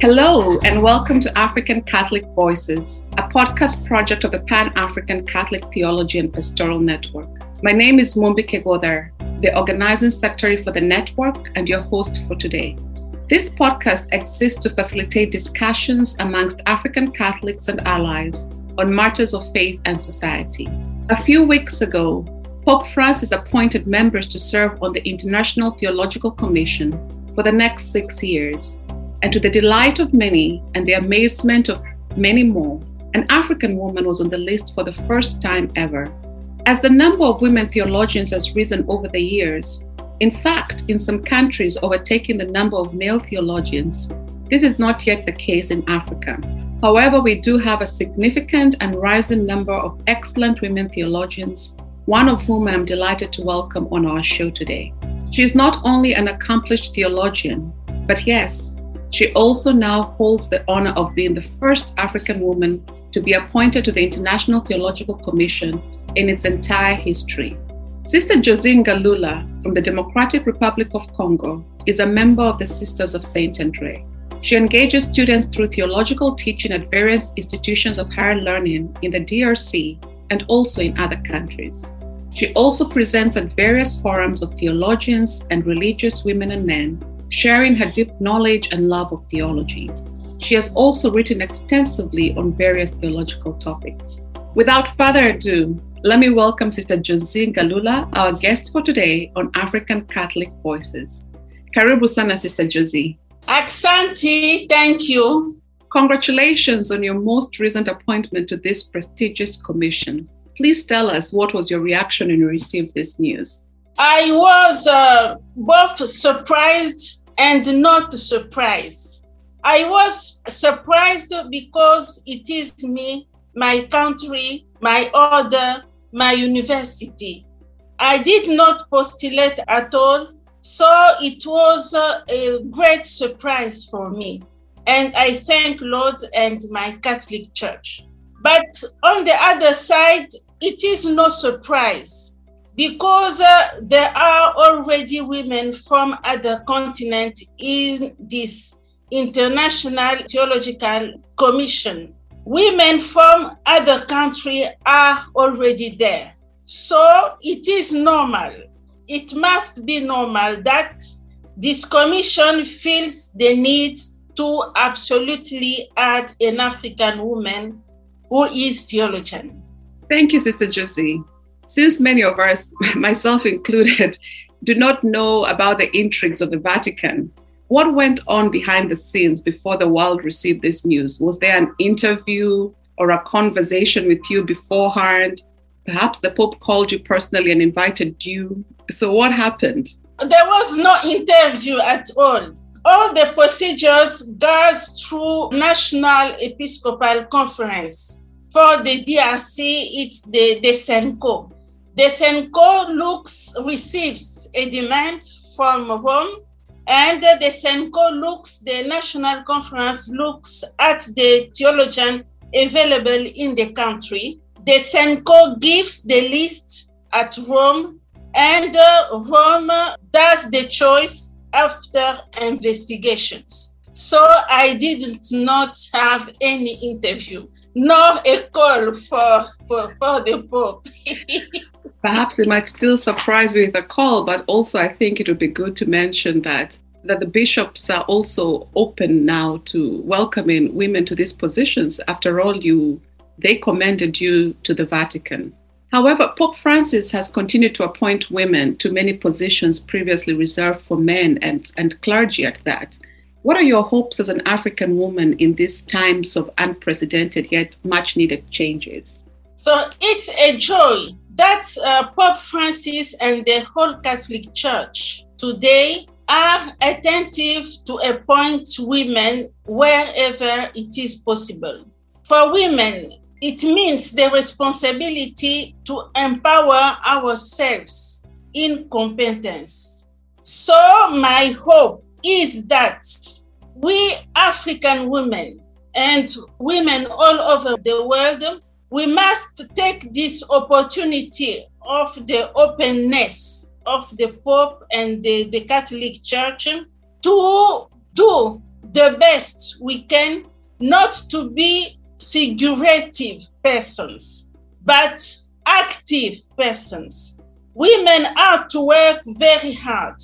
Hello, and welcome to African Catholic Voices, a podcast project of the Pan African Catholic Theology and Pastoral Network. My name is Mumbi Kigutha, the organizing secretary for the network and your host for today. This podcast exists to facilitate discussions amongst African Catholics and allies on matters of faith and society. A few weeks ago, Pope Francis appointed members to serve on the International Theological Commission for the next six years. And to the delight of many and the amazement of many more, an African woman was on the list for the first time ever. As the number of women theologians has risen over the years, in fact, in some countries overtaking the number of male theologians, this is not yet the case in Africa. However, we do have a significant and rising number of excellent women theologians, one of whom I'm delighted to welcome on our show today. She is not only an accomplished theologian, but yes, she also now holds the honor of being the first African woman to be appointed to the International Theological Commission in its entire history. Sister Josine Ngalula from the Democratic Republic of Congo is a member of the Sisters of Saint Andre. She engages students through theological teaching at various institutions of higher learning in the DRC and also in other countries. She also presents at various forums of theologians and religious women and men sharing her deep knowledge and love of theology. She has also written extensively on various theological topics. Without further ado, let me welcome Sister Josine Ngalula, our guest for today on African Catholic Voices. Karibu sana, Sister Josie. Aksanti, thank you. Congratulations on your most recent appointment to this prestigious commission. Please tell us what was your reaction when you received this news? I was uh, both surprised and not surprised. I was surprised because it is me, my country, my order, my university. I did not postulate at all, so it was uh, a great surprise for me. And I thank Lord and my Catholic Church. But on the other side, it is no surprise because uh, there are already women from other continents in this international theological commission. Women from other countries are already there. So it is normal. It must be normal that this commission feels the need to absolutely add an african woman who is theologian. Thank you sister josie since many of us, myself included, do not know about the intrigues of the Vatican, what went on behind the scenes before the world received this news? Was there an interview or a conversation with you beforehand? Perhaps the Pope called you personally and invited you. So, what happened? There was no interview at all. All the procedures goes through National Episcopal Conference. For the DRC, it's the, the CENCO. The CENCO looks, receives a demand from Rome, and the CENCO looks, the National Conference looks at the theologian available in the country. The CENCO gives the list at Rome, and uh, Rome does the choice after investigations. So I did not have any interview, nor a call for, for, for the Pope. Perhaps it might still surprise me with a call, but also I think it would be good to mention that that the bishops are also open now to welcoming women to these positions. After all, you they commended you to the Vatican. However, Pope Francis has continued to appoint women to many positions previously reserved for men and, and clergy at that. What are your hopes as an African woman in these times of unprecedented yet much needed changes? So it's a joy that uh, Pope Francis and the whole Catholic Church today are attentive to appoint women wherever it is possible. For women, it means the responsibility to empower ourselves in competence. So, my hope is that we African women and women all over the world we must take this opportunity of the openness of the Pope and the, the Catholic Church to do the best we can not to be figurative persons, but active persons. Women are to work very hard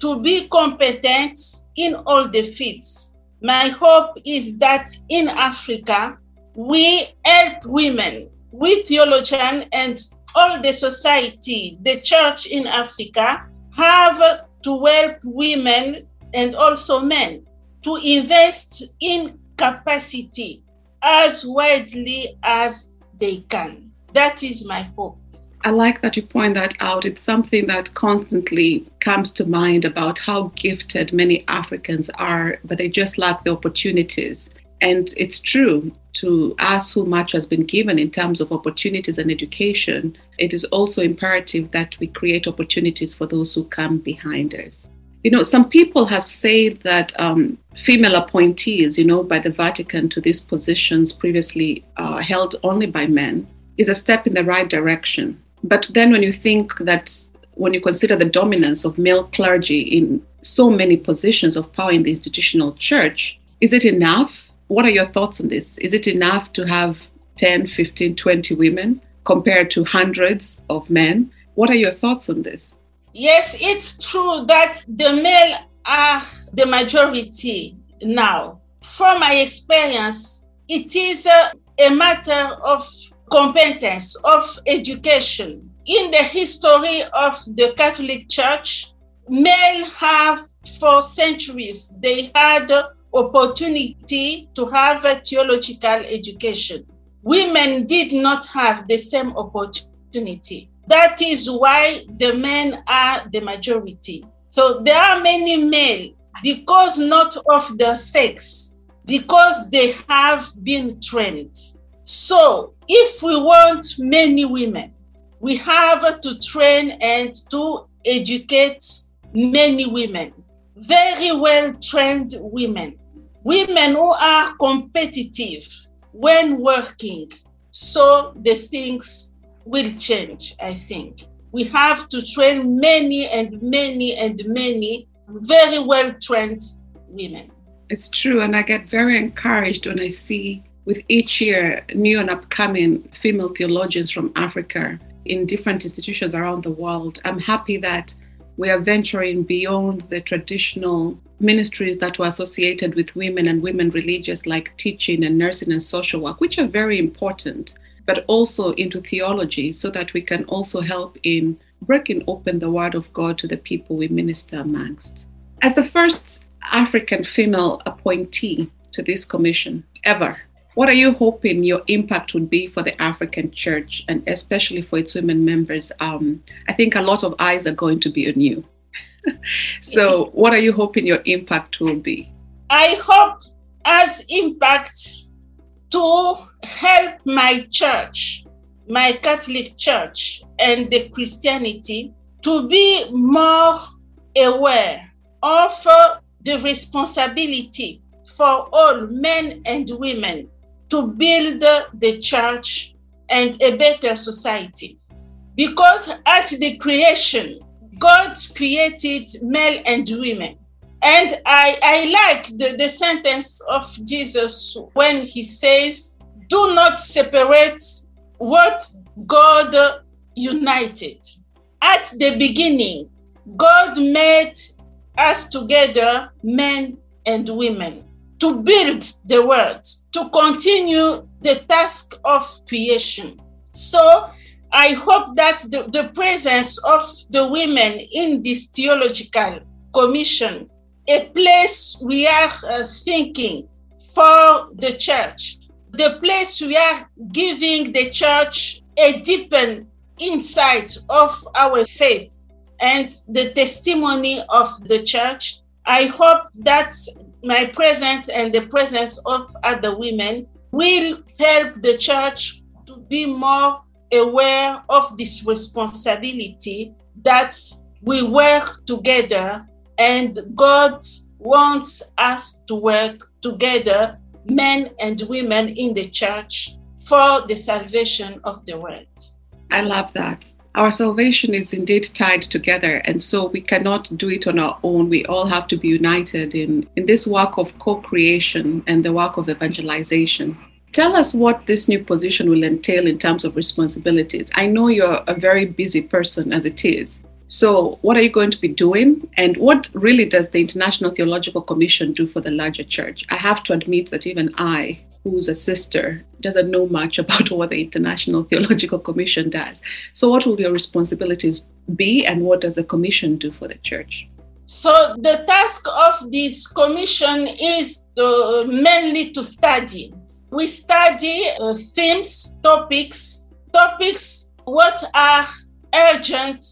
to be competent in all the fields. My hope is that in Africa, we help women, we theologians and all the society, the church in Africa, have to help women and also men to invest in capacity as widely as they can. That is my hope. I like that you point that out. It's something that constantly comes to mind about how gifted many Africans are, but they just lack the opportunities. And it's true to us who much has been given in terms of opportunities and education. It is also imperative that we create opportunities for those who come behind us. You know, some people have said that um, female appointees, you know, by the Vatican to these positions previously uh, held only by men is a step in the right direction. But then when you think that, when you consider the dominance of male clergy in so many positions of power in the institutional church, is it enough? What are your thoughts on this? Is it enough to have 10, 15, 20 women compared to hundreds of men? What are your thoughts on this? Yes, it's true that the male are the majority now. From my experience, it is a, a matter of competence, of education. In the history of the Catholic Church, men have for centuries they had opportunity to have a theological education. Women did not have the same opportunity. That is why the men are the majority. So there are many male because not of the sex, because they have been trained. So if we want many women, we have to train and to educate many women, very well trained women, women who are competitive when working. So the things will change, I think. We have to train many and many and many very well trained women. It's true. And I get very encouraged when I see with each year new and upcoming female theologians from Africa in different institutions around the world. I'm happy that we are venturing beyond the traditional ministries that were associated with women and women religious, like teaching and nursing and social work, which are very important but also into theology so that we can also help in breaking open the Word of God to the people we minister amongst. As the first African female appointee to this commission ever, what are you hoping your impact would be for the African church and especially for its women members? Um, I think a lot of eyes are going to be on you. so, what are you hoping your impact will be? I hope as impact to help my church, my Catholic church, and the Christianity to be more aware of uh, the responsibility for all men and women to build the church and a better society. Because at the creation, God created male and women. And I, I like the, the sentence of Jesus when he says, Do not separate what God united. At the beginning, God made us together, men and women, to build the world, to continue the task of creation. So I hope that the, the presence of the women in this theological commission a place we are uh, thinking for the church, the place we are giving the church a deepen insight of our faith and the testimony of the church. I hope that my presence and the presence of other women will help the church to be more aware of this responsibility that we work together and God wants us to work together, men and women in the church, for the salvation of the world. I love that. our salvation is indeed tied together, and so we cannot do it on our own. We all have to be united in, in this work of co creation and the work of evangelization. Tell us what this new position will entail in terms of responsibilities. I know you're a very busy person as it is. So, what are you going to be doing? And what really does the International Theological Commission do for the larger church? I have to admit that even I, who's a sister, doesn't know much about what the International Theological Commission does. So, what will your responsibilities be, and what does the commission do for the church? So, the task of this commission is mainly to study. We study uh, themes, topics, topics what are urgent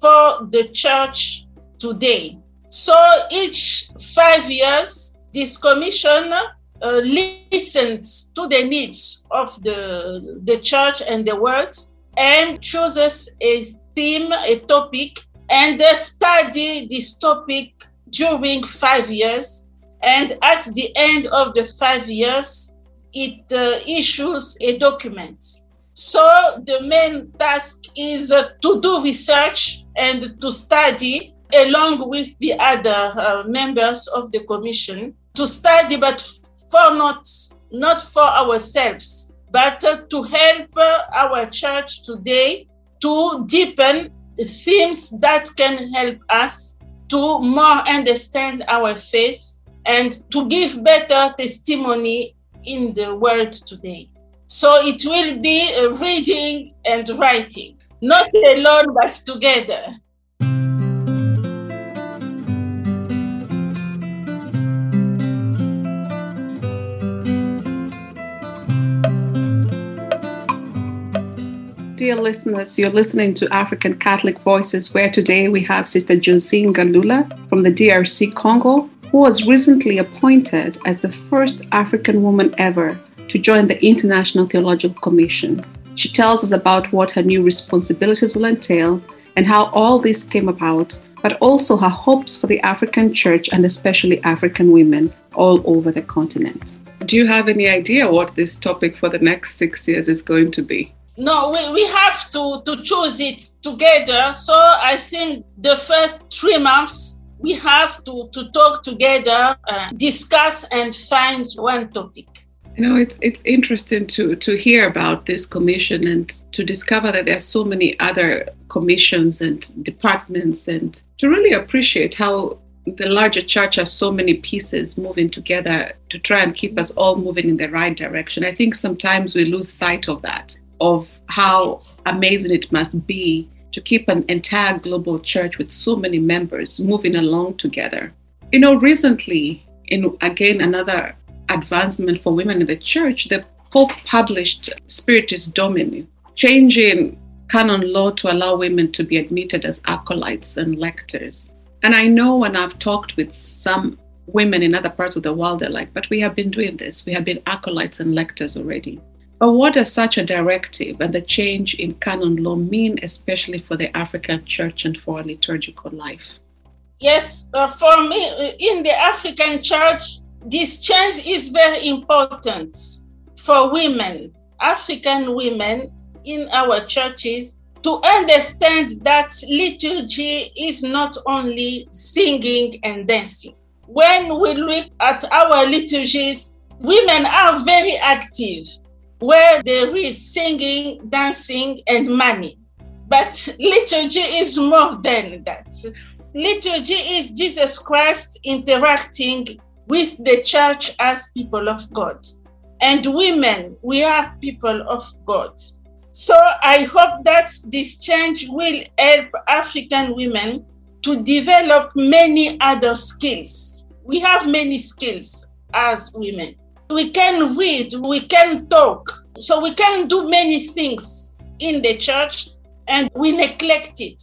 for the church today. So each five years, this commission uh, listens to the needs of the, the church and the world and chooses a theme, a topic, and they study this topic during five years. And at the end of the five years, it uh, issues a document. So the main task is uh, to do research and to study along with the other uh, members of the commission to study, but for not not for ourselves, but uh, to help our church today to deepen the themes that can help us to more understand our faith and to give better testimony in the world today. So it will be reading and writing not alone but together. Dear listeners, you're listening to African Catholic Voices, where today we have Sister Josine Ngalula from the DRC Congo, who was recently appointed as the first African woman ever to join the International Theological Commission. She tells us about what her new responsibilities will entail and how all this came about, but also her hopes for the African church and especially African women all over the continent. Do you have any idea what this topic for the next six years is going to be? No, we, we have to, to choose it together. So I think the first three months we have to, to talk together, uh, discuss, and find one topic. You know, it's it's interesting to to hear about this commission and to discover that there are so many other commissions and departments, and to really appreciate how the larger church has so many pieces moving together to try and keep us all moving in the right direction. I think sometimes we lose sight of that, of how amazing it must be to keep an entire global church with so many members moving along together. You know, recently, in again another advancement for women in the church, the Pope published Spiritus Domini, changing canon law to allow women to be admitted as acolytes and lectors. And I know when I've talked with some women in other parts of the world, they're like, but we have been doing this. We have been acolytes and lectors already. But what does such a directive and the change in canon law mean, especially for the African church and for our liturgical life? Yes, uh, for me, in the African church, this change is very important for women, African women in our churches, to understand that liturgy is not only singing and dancing. When we look at our liturgies, women are very active, where there is singing, dancing, and money. But liturgy is more than that. Liturgy is Jesus Christ interacting with the church as people of God. And women, we are people of God. So I hope that this change will help African women to develop many other skills. We have many skills as women. We can read, we can talk, so we can do many things in the church and we neglect it.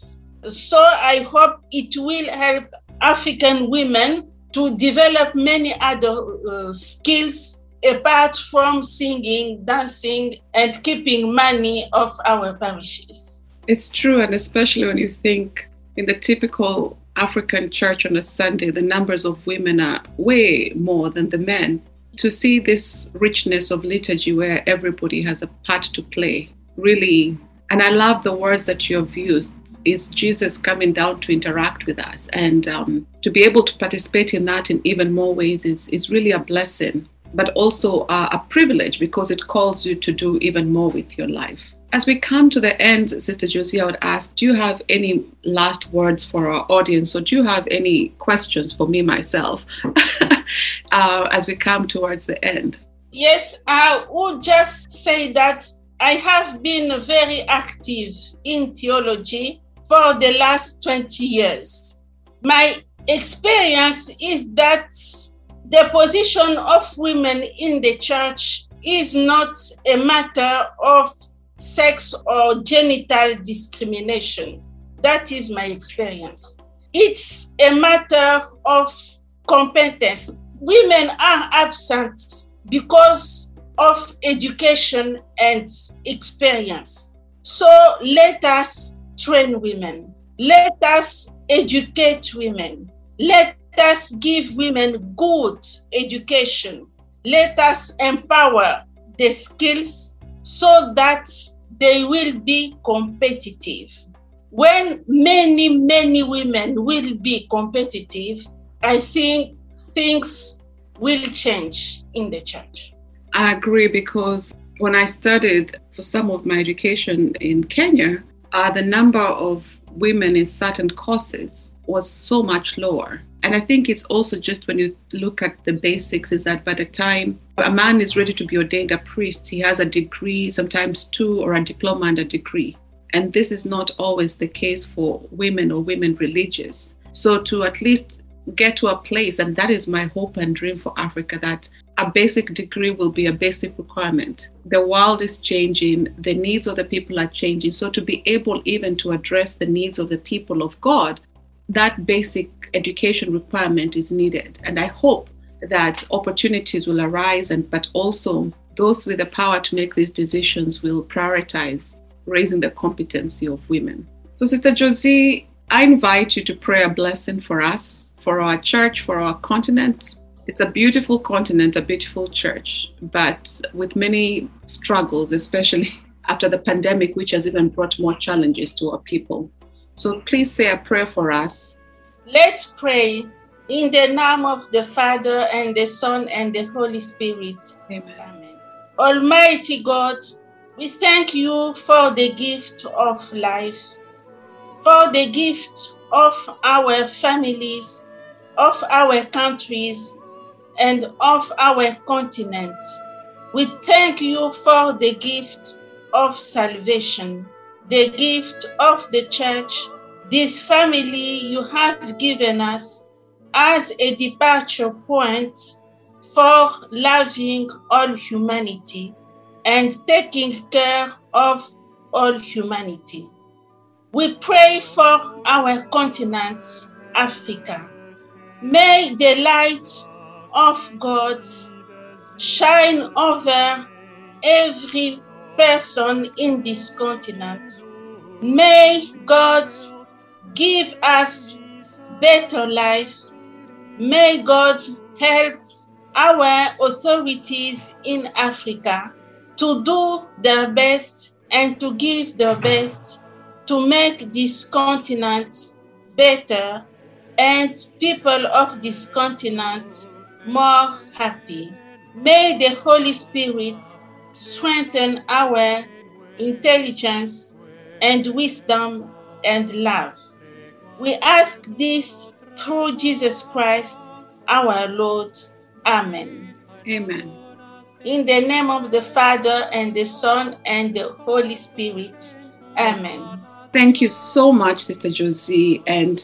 So I hope it will help African women to develop many other uh, skills apart from singing, dancing, and keeping money of our parishes. It's true, and especially when you think in the typical African church on a Sunday, the numbers of women are way more than the men. To see this richness of liturgy where everybody has a part to play really And I love the words that you have used. It's Jesus coming down to interact with us. And um, to be able to participate in that in even more ways is, is really a blessing, but also a privilege because it calls you to do even more with your life. As we come to the end, Sister Josie, I would ask do you have any last words for our audience, or do you have any questions for me myself uh, as we come towards the end? Yes, I would just say that I have been very active in theology for the last 20 years. My experience is that the position of women in the church is not a matter of sex or genital discrimination. That is my experience. It's a matter of competence. Women are absent because of education and experience. So let us train women. Let us educate women. Let us give women good education. Let us empower the skills so that they will be competitive. When many, many women will be competitive, I think things will change in the church. I agree because when I studied for some of my education in Kenya, uh, the number of women in certain courses was so much lower. And I think it's also just when you look at the basics, is that by the time a man is ready to be ordained a priest, he has a degree, sometimes two, or a diploma and a degree. And this is not always the case for women or women religious. So to at least get to a place, and that is my hope and dream for Africa, that a basic degree will be a basic requirement. The world is changing, the needs of the people are changing. So to be able even to address the needs of the people of God, that basic education requirement is needed. And I hope that opportunities will arise, and but also those with the power to make these decisions will prioritize raising the competency of women. So, Sister Josie, I invite you to pray a blessing for us, for our church, for our continent. It's a beautiful continent, a beautiful church, but with many struggles, especially after the pandemic, which has even brought more challenges to our people. So please say a prayer for us. Let's pray in the name of the Father and the Son and the Holy Spirit. Amen. Amen. Almighty God, we thank you for the gift of life, for the gift of our families, of our countries, and of our continents. We thank you for the gift of salvation the gift of the church, this family you have given us as a departure point for loving all humanity and taking care of all humanity. We pray for our continent, Africa. May the light of God shine over every person in this continent. May God give us better life. May God help our authorities in Africa to do their best and to give their best to make this continent better and people of this continent more happy. May the Holy Spirit strengthen our intelligence and wisdom and love. We ask this through Jesus Christ, our Lord. Amen. Amen. In the name of the Father and the Son and the Holy Spirit. Amen. Thank you so much, Sister Josie. And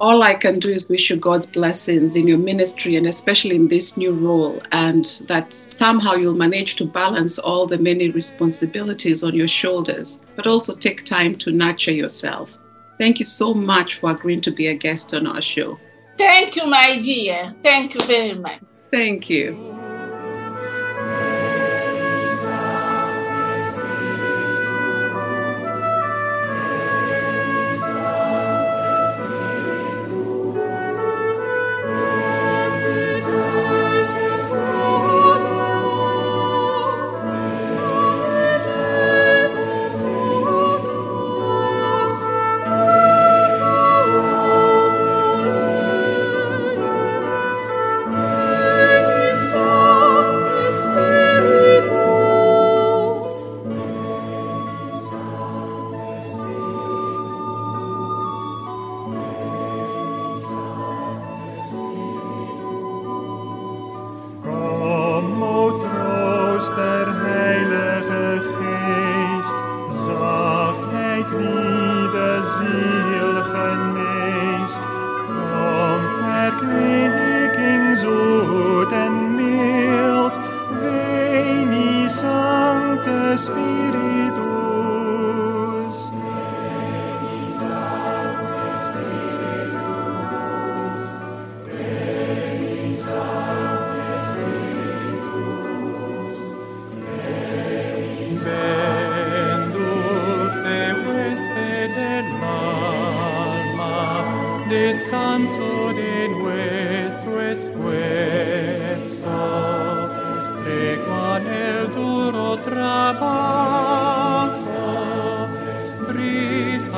all I can do is wish you God's blessings in your ministry and especially in this new role, and that somehow you'll manage to balance all the many responsibilities on your shoulders, but also take time to nurture yourself. Thank you so much for agreeing to be a guest on our show. Thank you, my dear. Thank you very much. Thank you.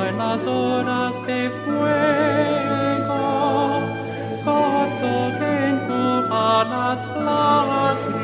En las horas de fuego, gozo que enjuga las lágrimas.